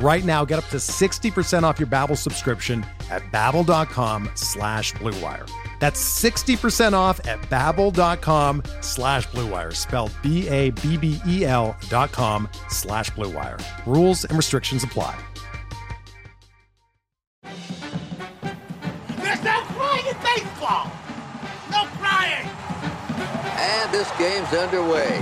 Right now, get up to 60% off your Babbel subscription at babbel.com slash bluewire. That's 60% off at babbel.com slash bluewire, spelled B-A-B-B-E-L dot com slash bluewire. Rules and restrictions apply. There's no crying in baseball! No crying! And this game's underway.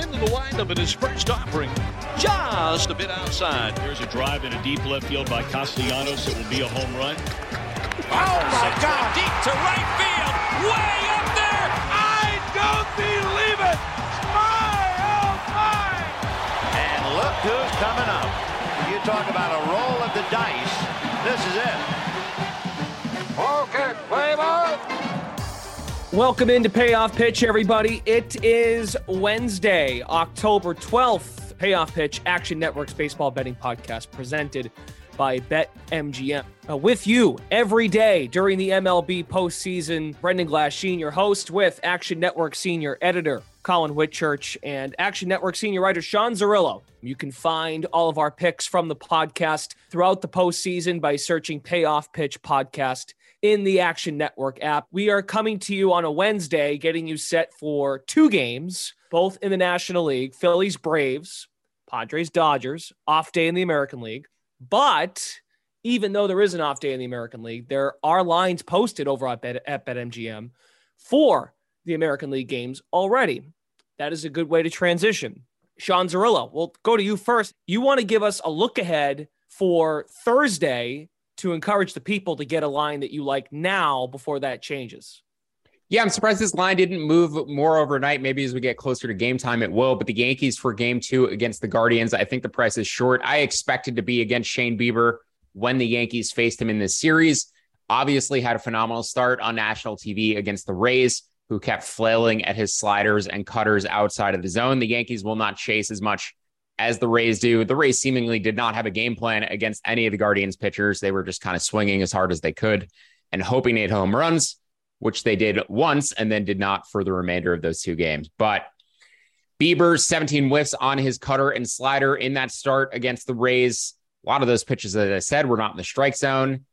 Into the windup in his first offering. Just a bit outside. There's a drive in a deep left field by Castellanos. It will be a home run. Oh my God! Deep to right field. Way up there. I don't believe it! My, oh my! And look who's coming up. You talk about a roll of the dice. This is it. Okay, play ball! Welcome into Payoff Pitch, everybody. It is Wednesday, October 12th. Payoff Pitch, Action Network's baseball betting podcast, presented by BetMGM. Uh, with you every day during the MLB postseason, Brendan Glasheen, your host, with Action Network senior editor Collin Whitchurch and Action Network senior writer Sean Zerillo. You can find all of our picks from the podcast throughout the postseason by searching Payoff Pitch Podcast in the Action Network app. We are coming to you on a Wednesday, getting you set for two games, both in the National League Phillies Braves, Padres Dodgers, off day in the American League. But even though there is an off day in the American League, there are lines posted over at, Bet- at BetMGM for the American League games already. That is a good way to transition. Sean Zerillo, we'll go to you first. You want to give us a look ahead for Thursday to encourage the people to get a line that you like now before that changes. Yeah, I'm surprised this line didn't move more overnight. Maybe as we get closer to game time, it will. But the Yankees for game two against the Guardians, I think the price is short. I expected to be against Shane Bieber when the Yankees faced him in this series. Obviously, had a phenomenal start on national TV against the Rays, who kept flailing at his sliders and cutters outside of the zone. The Yankees will not chase as much as the Rays do. The Rays seemingly did not have a game plan against any of the Guardians pitchers. They were just kind of swinging as hard as they could and hoping to hit home runs which they did once and then did not for the remainder of those two games. But Bieber, 17 whiffs on his cutter and slider in that start against the Rays. A lot of those pitches, as I said, were not in the strike zone.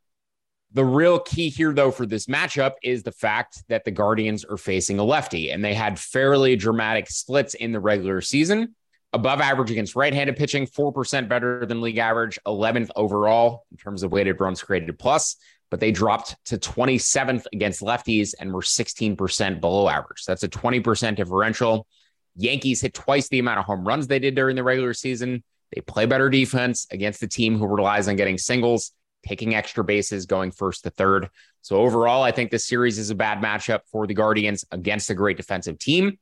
The real key here, though, for this matchup is the fact that the Guardians are facing a lefty, and they had fairly dramatic splits in the regular season. Above average against right handed pitching, 4% better than league average, 11th overall in terms of weighted runs created plus but they dropped to 27th against lefties and were 16% below average. That's a 20% differential. Yankees hit twice the amount of home runs they did during the regular season. They play better defense against a team who relies on getting singles, taking extra bases, going first to third. So overall, I think this series is a bad matchup for the Guardians against a great defensive team.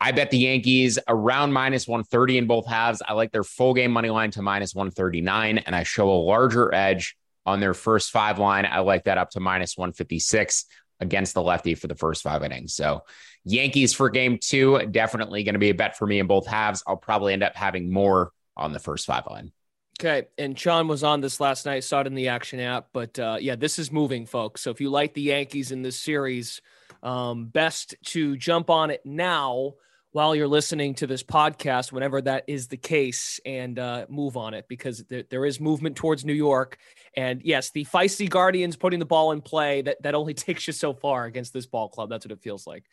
I bet the Yankees around minus 130 in both halves. I like their full game money line to minus 139, and I show a larger edge on their first five line. I like that up to minus 156 against the lefty for the first five innings. So Yankees for game two, definitely going to be a bet for me in both halves. I'll probably end up having more on the first five line. Okay. And Sean was on this last night, saw it in the action app. But uh, yeah, this is moving, folks. So if you like the Yankees in this series, um, best to jump on it now while you're listening to this podcast, whenever that is the case, and uh, move on it because there, there is movement towards New York. And yes, the feisty Guardians putting the ball in play that, that only takes you so far against this ball club. That's what it feels like.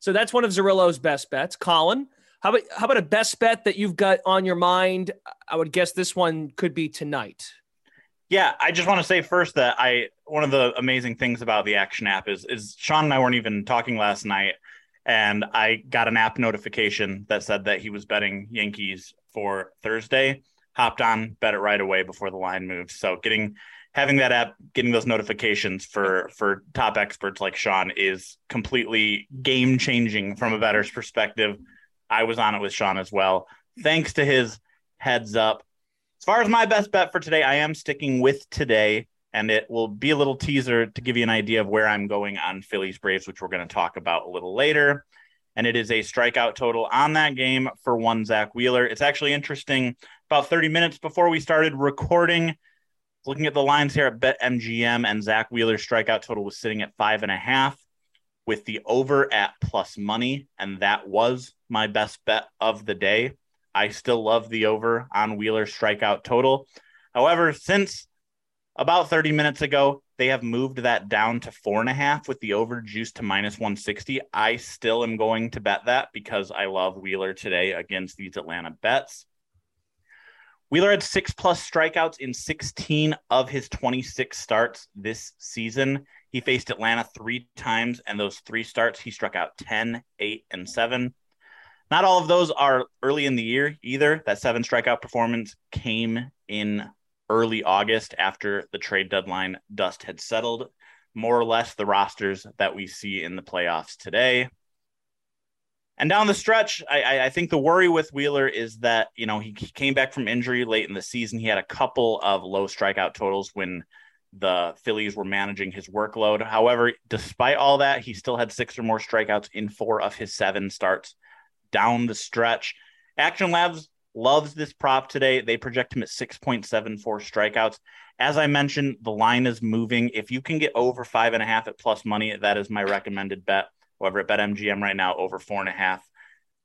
So that's one of Zerillo's best bets. Collin, how about how about a best bet that you've got on your mind? I would guess this one could be tonight. Yeah, I just want to say first that I one of the amazing things about the Action app is is Sean and I weren't even talking last night and I got an app notification that said that he was betting Yankees for Thursday. Hopped on, bet it right away before the line moved. So getting having that app, getting those notifications for for top experts like Sean is completely game changing from a bettor's perspective. I was on it with Sean as well. Thanks to his heads up. As far as my best bet for today, I am sticking with today and it will be a little teaser to give you an idea of where I'm going on Phillies Braves, which we're going to talk about a little later. And it is a strikeout total on that game for one Zack Wheeler. It's actually interesting. About 30 minutes before we started recording, looking at the lines here at BetMGM, and Zack Wheeler's strikeout total was sitting at five and a half with the over at plus money. And that was my best bet of the day. I still love the over on Wheeler's strikeout total. However, since about 30 minutes ago, they have moved that down to four and a half with the over juice to minus 160. I still am going to bet that because I love Wheeler today against these Atlanta bets. Wheeler had six plus strikeouts in 16 of his 26 starts this season. He faced Atlanta three times, and those three starts, he struck out 10, 8, and 7. Not all of those are early in the year either. That seven strikeout performance came in early August after the trade deadline dust had settled, more or less the rosters that we see in the playoffs today. And down the stretch, I, I, think the worry with Wheeler is that, you know, he, he came back from injury late in the season. He had a couple of low strikeout totals when the Phillies were managing his workload. However, despite all that, he still had six or more strikeouts in four of his seven starts down the stretch. Action Labs loves this prop today. They project him at 6.74 strikeouts. As I mentioned, the line is moving. If you can get over five and a half at plus money, that is my recommended bet. However, at BetMGM right now, over four and a half.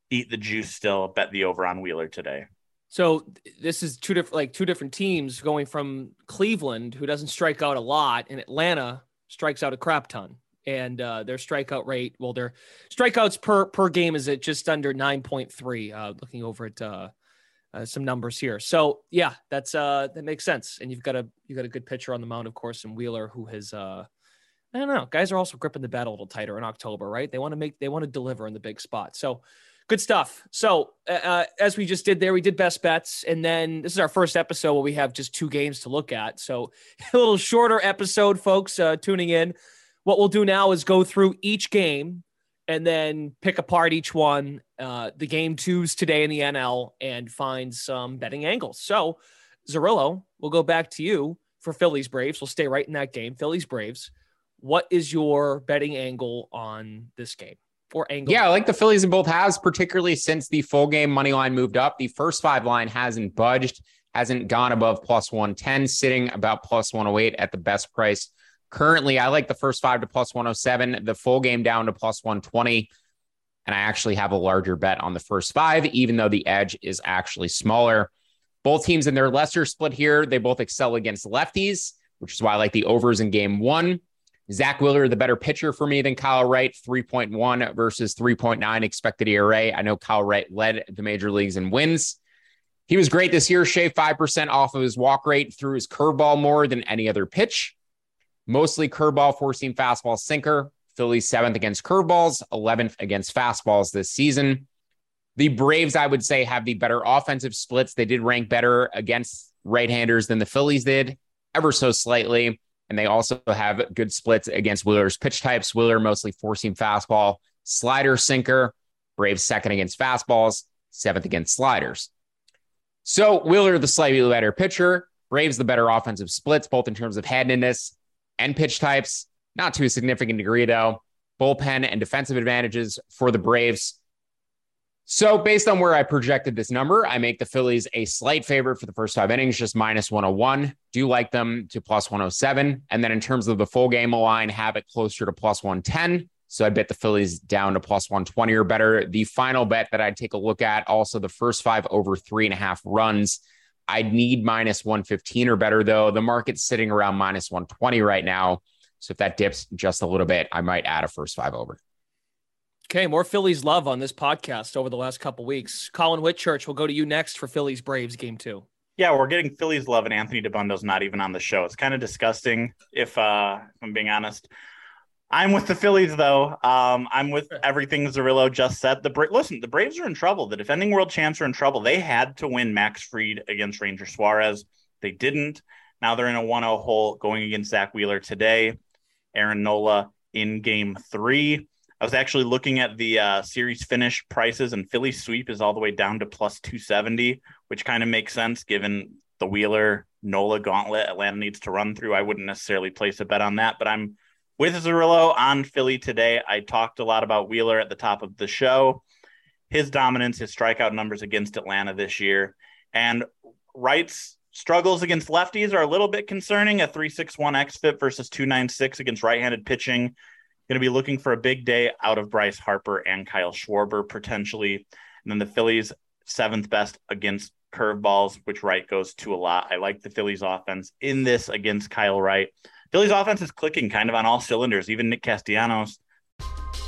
Eat the juice still. Bet the over on Wheeler today. So this is two different, like two different teams going from Cleveland, who doesn't strike out a lot, and Atlanta strikes out a crap ton. And uh, their strikeout rate, well, their strikeouts per per game is at just under nine point three. Uh, looking over at uh, uh, some numbers here. So yeah, that's uh that makes sense. And you've got a you got a good pitcher on the mound, of course, and Wheeler, who has uh I don't know, guys are also gripping the bat a little tighter in October, right? They want to make they want to deliver in the big spot. So good stuff. So uh, uh, as we just did there, we did best bets, and then this is our first episode where we have just two games to look at. So a little shorter episode, folks, uh, tuning in. What we'll do now is go through each game and then pick apart each one, uh, the game twos today in the NL, and find some betting angles. So, Zerillo, we'll go back to you for Phillies Braves. We'll stay right in that game. Phillies Braves. What is your betting angle on this game? Or angle? Yeah, I like the Phillies in both halves, particularly since the full game money line moved up. The first five line hasn't budged, hasn't gone above plus 110, sitting about plus 108 at the best price Currently, I like the first five to plus 107, the full game down to plus 120. And I actually have a larger bet on the first five, even though the edge is actually smaller. Both teams in their lesser split here, they both excel against lefties, which is why I like the overs in game one. Zack Wheeler, the better pitcher for me than Kyle Wright, 3.1 versus 3.9 expected ERA. I know Kyle Wright led the major leagues in wins. He was great this year, shaved 5% off of his walk rate, threw his curveball more than any other pitch mostly curveball, four seam fastball, sinker. Phillies seventh against curveballs, 11th against fastballs this season. The Braves, I would say, have the better offensive splits. They did rank better against right handers than the Phillies did, ever so slightly. And they also have good splits against Wheeler's pitch types. Wheeler mostly four seam fastball, slider, sinker. Braves second against fastballs, seventh against sliders. So Wheeler, the slightly better pitcher. Braves, the better offensive splits, both in terms of handedness and pitch types. Not to a significant degree, though. Bullpen and defensive advantages for the Braves. So, based on where I projected this number, I make the Phillies a slight favorite for the first five innings, just minus 101. Do like them to plus 107. And then in terms of the full game line, have it closer to plus 110. So I bet the Phillies down to plus 120 or better. The final bet that I'd take a look at also the first five over three and a half runs. I'd need minus 115 or better, though. The market's sitting around minus 120 right now. So if that dips just a little bit, I might add a first five over. Okay, more Phillies love on this podcast over the last couple weeks. Collin Whitchurch, we'll go to you next for Phillies Braves game two. Yeah, we're getting Phillies love, and Anthony Dabbundo's not even on the show. It's kind of disgusting, if, uh, if I'm being honest. I'm with the Phillies, though. Um, I'm with everything Zerillo just said. The Bra- listen, the Braves are in trouble. The defending world champs are in trouble. They had to win Max Fried against Ranger Suarez. They didn't. Now they're in a 1-0 hole going against Zack Wheeler today. Aaron Nola in Game Three. I was actually looking at the uh, series finish prices, and Philly sweep is all the way down to plus 270, which kind of makes sense given the Wheeler Nola gauntlet Atlanta needs to run through. I wouldn't necessarily place a bet on that, but I'm with Zerillo on Philly today. I talked a lot about Wheeler at the top of the show, his dominance, his strikeout numbers against Atlanta this year, and Wright's struggles against lefties are a little bit concerning. A 361 xFIP versus 296 against right handed pitching. Going to be looking for a big day out of Bryce Harper and Kyle Schwarber potentially. And then the Phillies, seventh best against curveballs, which Wright goes to a lot. I like the Phillies offense in this against Kyle Wright. Phillies offense is clicking kind of on all cylinders. Even Nick Castellanos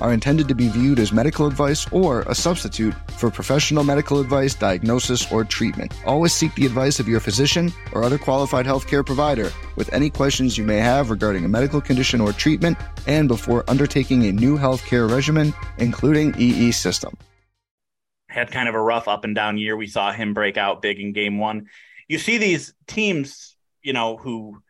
are intended to be viewed as medical advice or a substitute for professional medical advice, diagnosis, or treatment. Always seek the advice of your physician or other qualified healthcare provider with any questions you may have regarding a medical condition or treatment and before undertaking a new healthcare regimen, including EE system. Had kind of a rough up and down year. We saw him break out big in game one. You see these teams, you know, who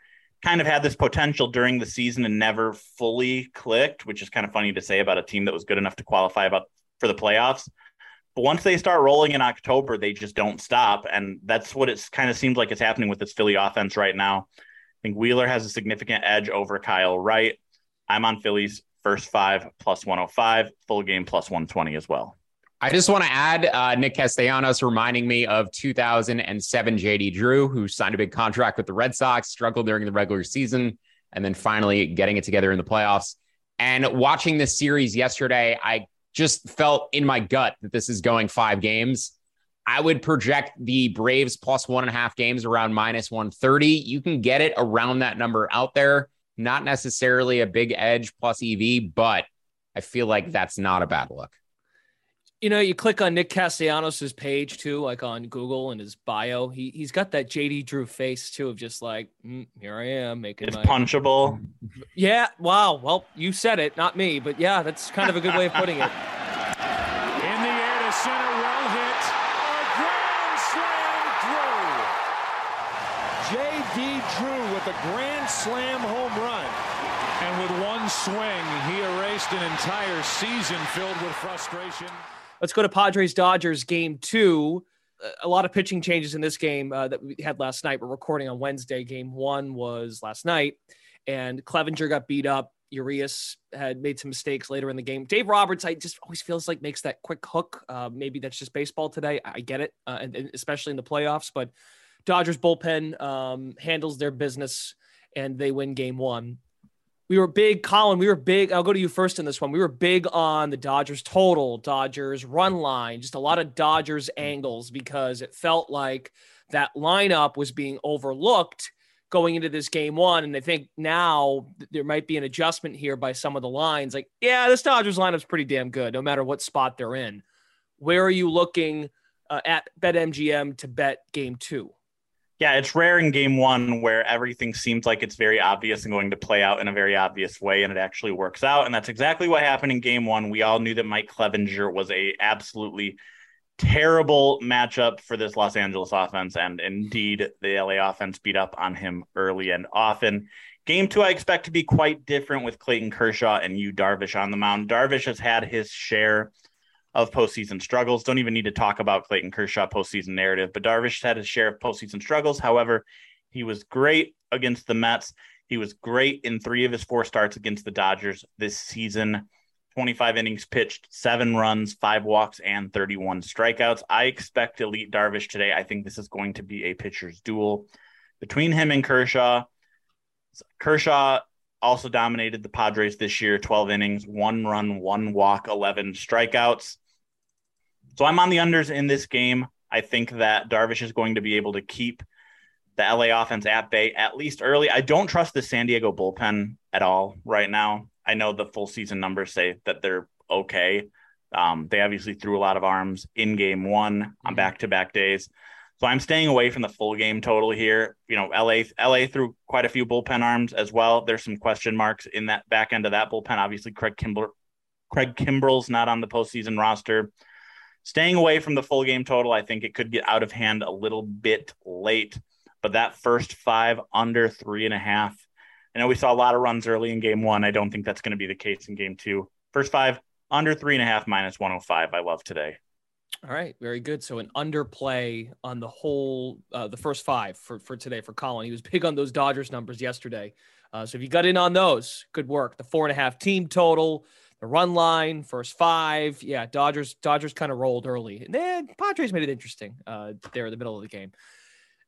kind of had this potential during the season and never fully clicked, which is kind of funny to say about a team that was good enough to qualify about for the playoffs. But once they start rolling in October, they just don't stop. And that's what it kind of seems like it's happening with this Philly offense right now. I think Wheeler has a significant edge over Kyle Wright. I'm on Philly's first five plus 105, full game plus 120 as well. I just want to add uh, Nick Castellanos reminding me of 2007 JD Drew, who signed a big contract with the Red Sox, struggled during the regular season, and then finally getting it together in the playoffs. And watching this series yesterday, I just felt in my gut that this is going five games. I would project the Braves plus one and a half games around minus 130. You can get it around that number out there. Not necessarily a big edge plus EV, but I feel like that's not a bad look you know, you click on Nick Castellanos' page too, like on Google and his bio. He he's got that JD Drew face too of just like, mm, here I am making. It's my... punchable. Yeah. Wow. Well, you said it, not me, but yeah, that's kind of a good way of putting it. In the air to center, well hit, a grand slam Drew. JD Drew with a grand slam home run. And with one swing, he erased an entire season filled with frustration. Let's go to Padres Dodgers game two. A lot of pitching changes in this game uh, that we had last night. We're recording on Wednesday. Game one was last night, and Clevinger got beat up. Urias had made some mistakes later in the game. Dave Roberts, I just always feels like makes that quick hook. Uh, maybe that's just baseball today. I get it, uh, and, and, especially in the playoffs. But Dodgers bullpen um, handles their business, and they win game one we were big, Collin. We were big. I'll go to you first in this one. We were big on the Dodgers total, Dodgers run line, just a lot of Dodgers angles because it felt like that lineup was being overlooked going into this game one. And I think now there might be an adjustment here by some of the lines. Like, yeah, this Dodgers lineup's pretty damn good, no matter what spot they're in. Where are you looking uh, at BetMGM to bet game two? Yeah, it's rare in game one where everything seems like it's very obvious and going to play out in a very obvious way, and it actually works out. And that's exactly what happened in game one. We all knew that Mike Clevinger was a absolutely terrible matchup for this Los Angeles offense, and indeed the LA offense beat up on him early and often. Game two, I expect to be quite different with Clayton Kershaw and Yu Darvish on the mound. Darvish has had his share of postseason struggles. Don't even need to talk about Clayton Kershaw postseason narrative, but Darvish had his share of postseason struggles. However, he was great against the Mets. He was great in three of his four starts against the Dodgers this season. 25 innings pitched, seven runs, five walks, and 31 strikeouts. I expect Elite Darvish today. I think this is going to be a pitcher's duel between him and Kershaw. Kershaw also dominated the Padres this year 12 innings, one run, one walk, 11 strikeouts. So I'm on the unders in this game. I think that Darvish is going to be able to keep the LA offense at bay at least early. I don't trust the San Diego bullpen at all right now. I know the full season numbers say that they're okay. Um, they obviously threw a lot of arms in game one on back to back days. So I'm staying away from the full game total here. You know, LA LA threw quite a few bullpen arms as well. There's some question marks in that back end of that bullpen. Obviously, Craig Kimbrel, Craig Kimbrel's not on the postseason roster. Staying away from the full game total, I think it could get out of hand a little bit late. But that first five under three and a half, I know we saw a lot of runs early in game one. I don't think that's going to be the case in game two. First five under three and a half minus 105. I love today. All right, very good. So an underplay on the whole, uh, the first five for for today for Collin. He was big on those Dodgers numbers yesterday. Uh, so if you got in on those, good work. The four and a half team total, the run line, first five. Yeah, Dodgers Dodgers kind of rolled early. And then Padres made it interesting uh, there in the middle of the game.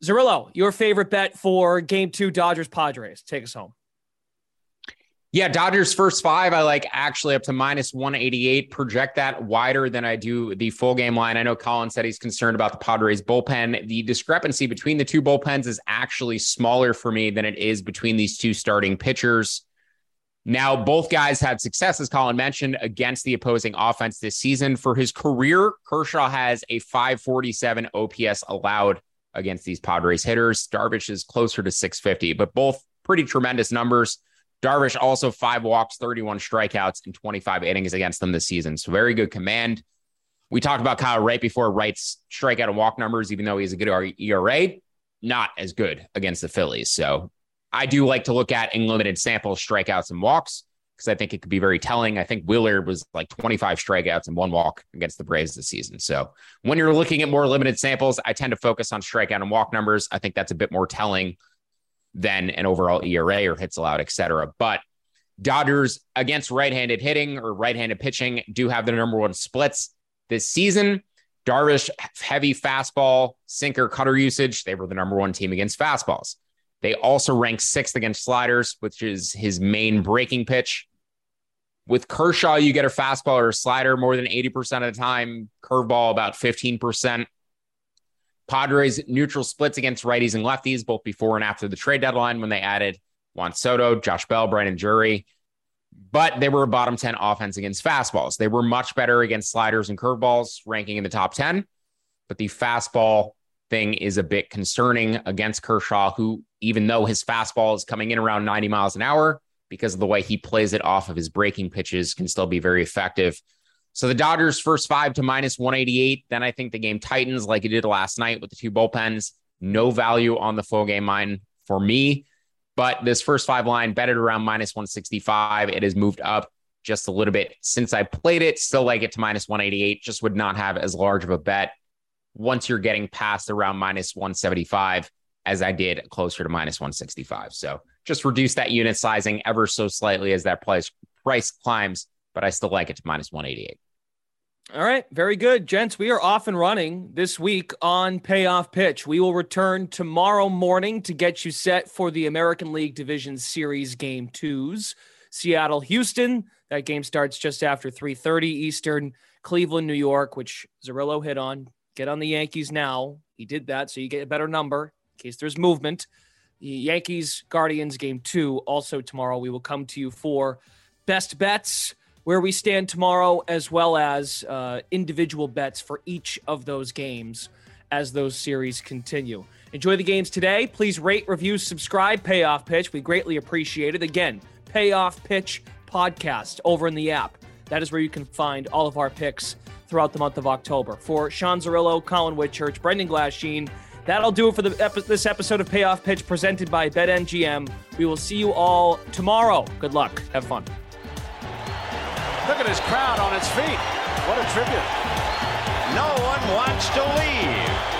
Zerillo, your favorite bet for Game Two, Dodgers Padres. Take us home. Yeah, Dodgers first five, I like actually up to minus 188. Project that wider than I do the full game line. I know Collin said he's concerned about the Padres bullpen. The discrepancy between the two bullpens is actually smaller for me than it is between these two starting pitchers. Now, both guys had success, as Collin mentioned, against the opposing offense this season. For his career, Kershaw has a 547 OPS allowed against these Padres hitters. Darvish is closer to 650, but both pretty tremendous numbers. Darvish also five walks, 31 strikeouts, and 25 innings against them this season. So very good command. We talked about Kyle Wright before. Wright's strikeout and walk numbers, even though he's a good ERA, not as good against the Phillies. So I do like to look at in limited samples strikeouts and walks because I think it could be very telling. I think Wheeler was like 25 strikeouts and one walk against the Braves this season. So when you're looking at more limited samples, I tend to focus on strikeout and walk numbers. I think that's a bit more telling than an overall ERA or hits allowed, et cetera. But Dodgers against right-handed hitting or right-handed pitching do have the number one splits this season. Darvish heavy fastball, sinker, cutter usage. They were the number one team against fastballs. They also rank sixth against sliders, which is his main breaking pitch. With Kershaw, you get a fastball or a slider more than 80% of the time, curveball about 15%. Padres neutral splits against righties and lefties, both before and after the trade deadline when they added Juan Soto, Josh Bell, Brandon Drury. But they were a bottom 10 offense against fastballs. They were much better against sliders and curveballs, ranking in the top 10. But the fastball thing is a bit concerning against Kershaw, who, even though his fastball is coming in around 90 miles an hour, because of the way he plays it off of his breaking pitches, can still be very effective. So the Dodgers first five to minus 188. Then I think the game tightens like it did last night with the two bullpens. No value on the full game line for me. But this first five line betted around minus 165. It has moved up just a little bit since I played it. Still like it to minus 188. Just would not have as large of a bet once you're getting past around minus 175 as I did closer to minus 165. So just reduce that unit sizing ever so slightly as that price price climbs, but I still like it to minus 188. All right, very good, gents. We are off and running this week on Payoff Pitch. We will return tomorrow morning to get you set for the American League Division Series Game Twos. Seattle, Houston. That game starts just after 3:30 Eastern. Cleveland, New York, which Zerillo hit on. Get on the Yankees now. He did that, so you get a better number in case there's movement. The Yankees Guardians game two also tomorrow. We will come to you for best bets where we stand tomorrow, as well as uh, individual bets for each of those games as those series continue. Enjoy the games today. Please rate, review, subscribe, Payoff Pitch. We greatly appreciate it. Again, Payoff Pitch podcast over in the app. That is where you can find all of our picks throughout the month of October. For Sean Zerillo, Collin Whitchurch, Brendan Glasheen, that'll do it for epi- this episode of Payoff Pitch presented by BetMGM. We will see you all tomorrow. Good luck. Have fun. Look at his crowd on its feet. What a tribute. No one wants to leave.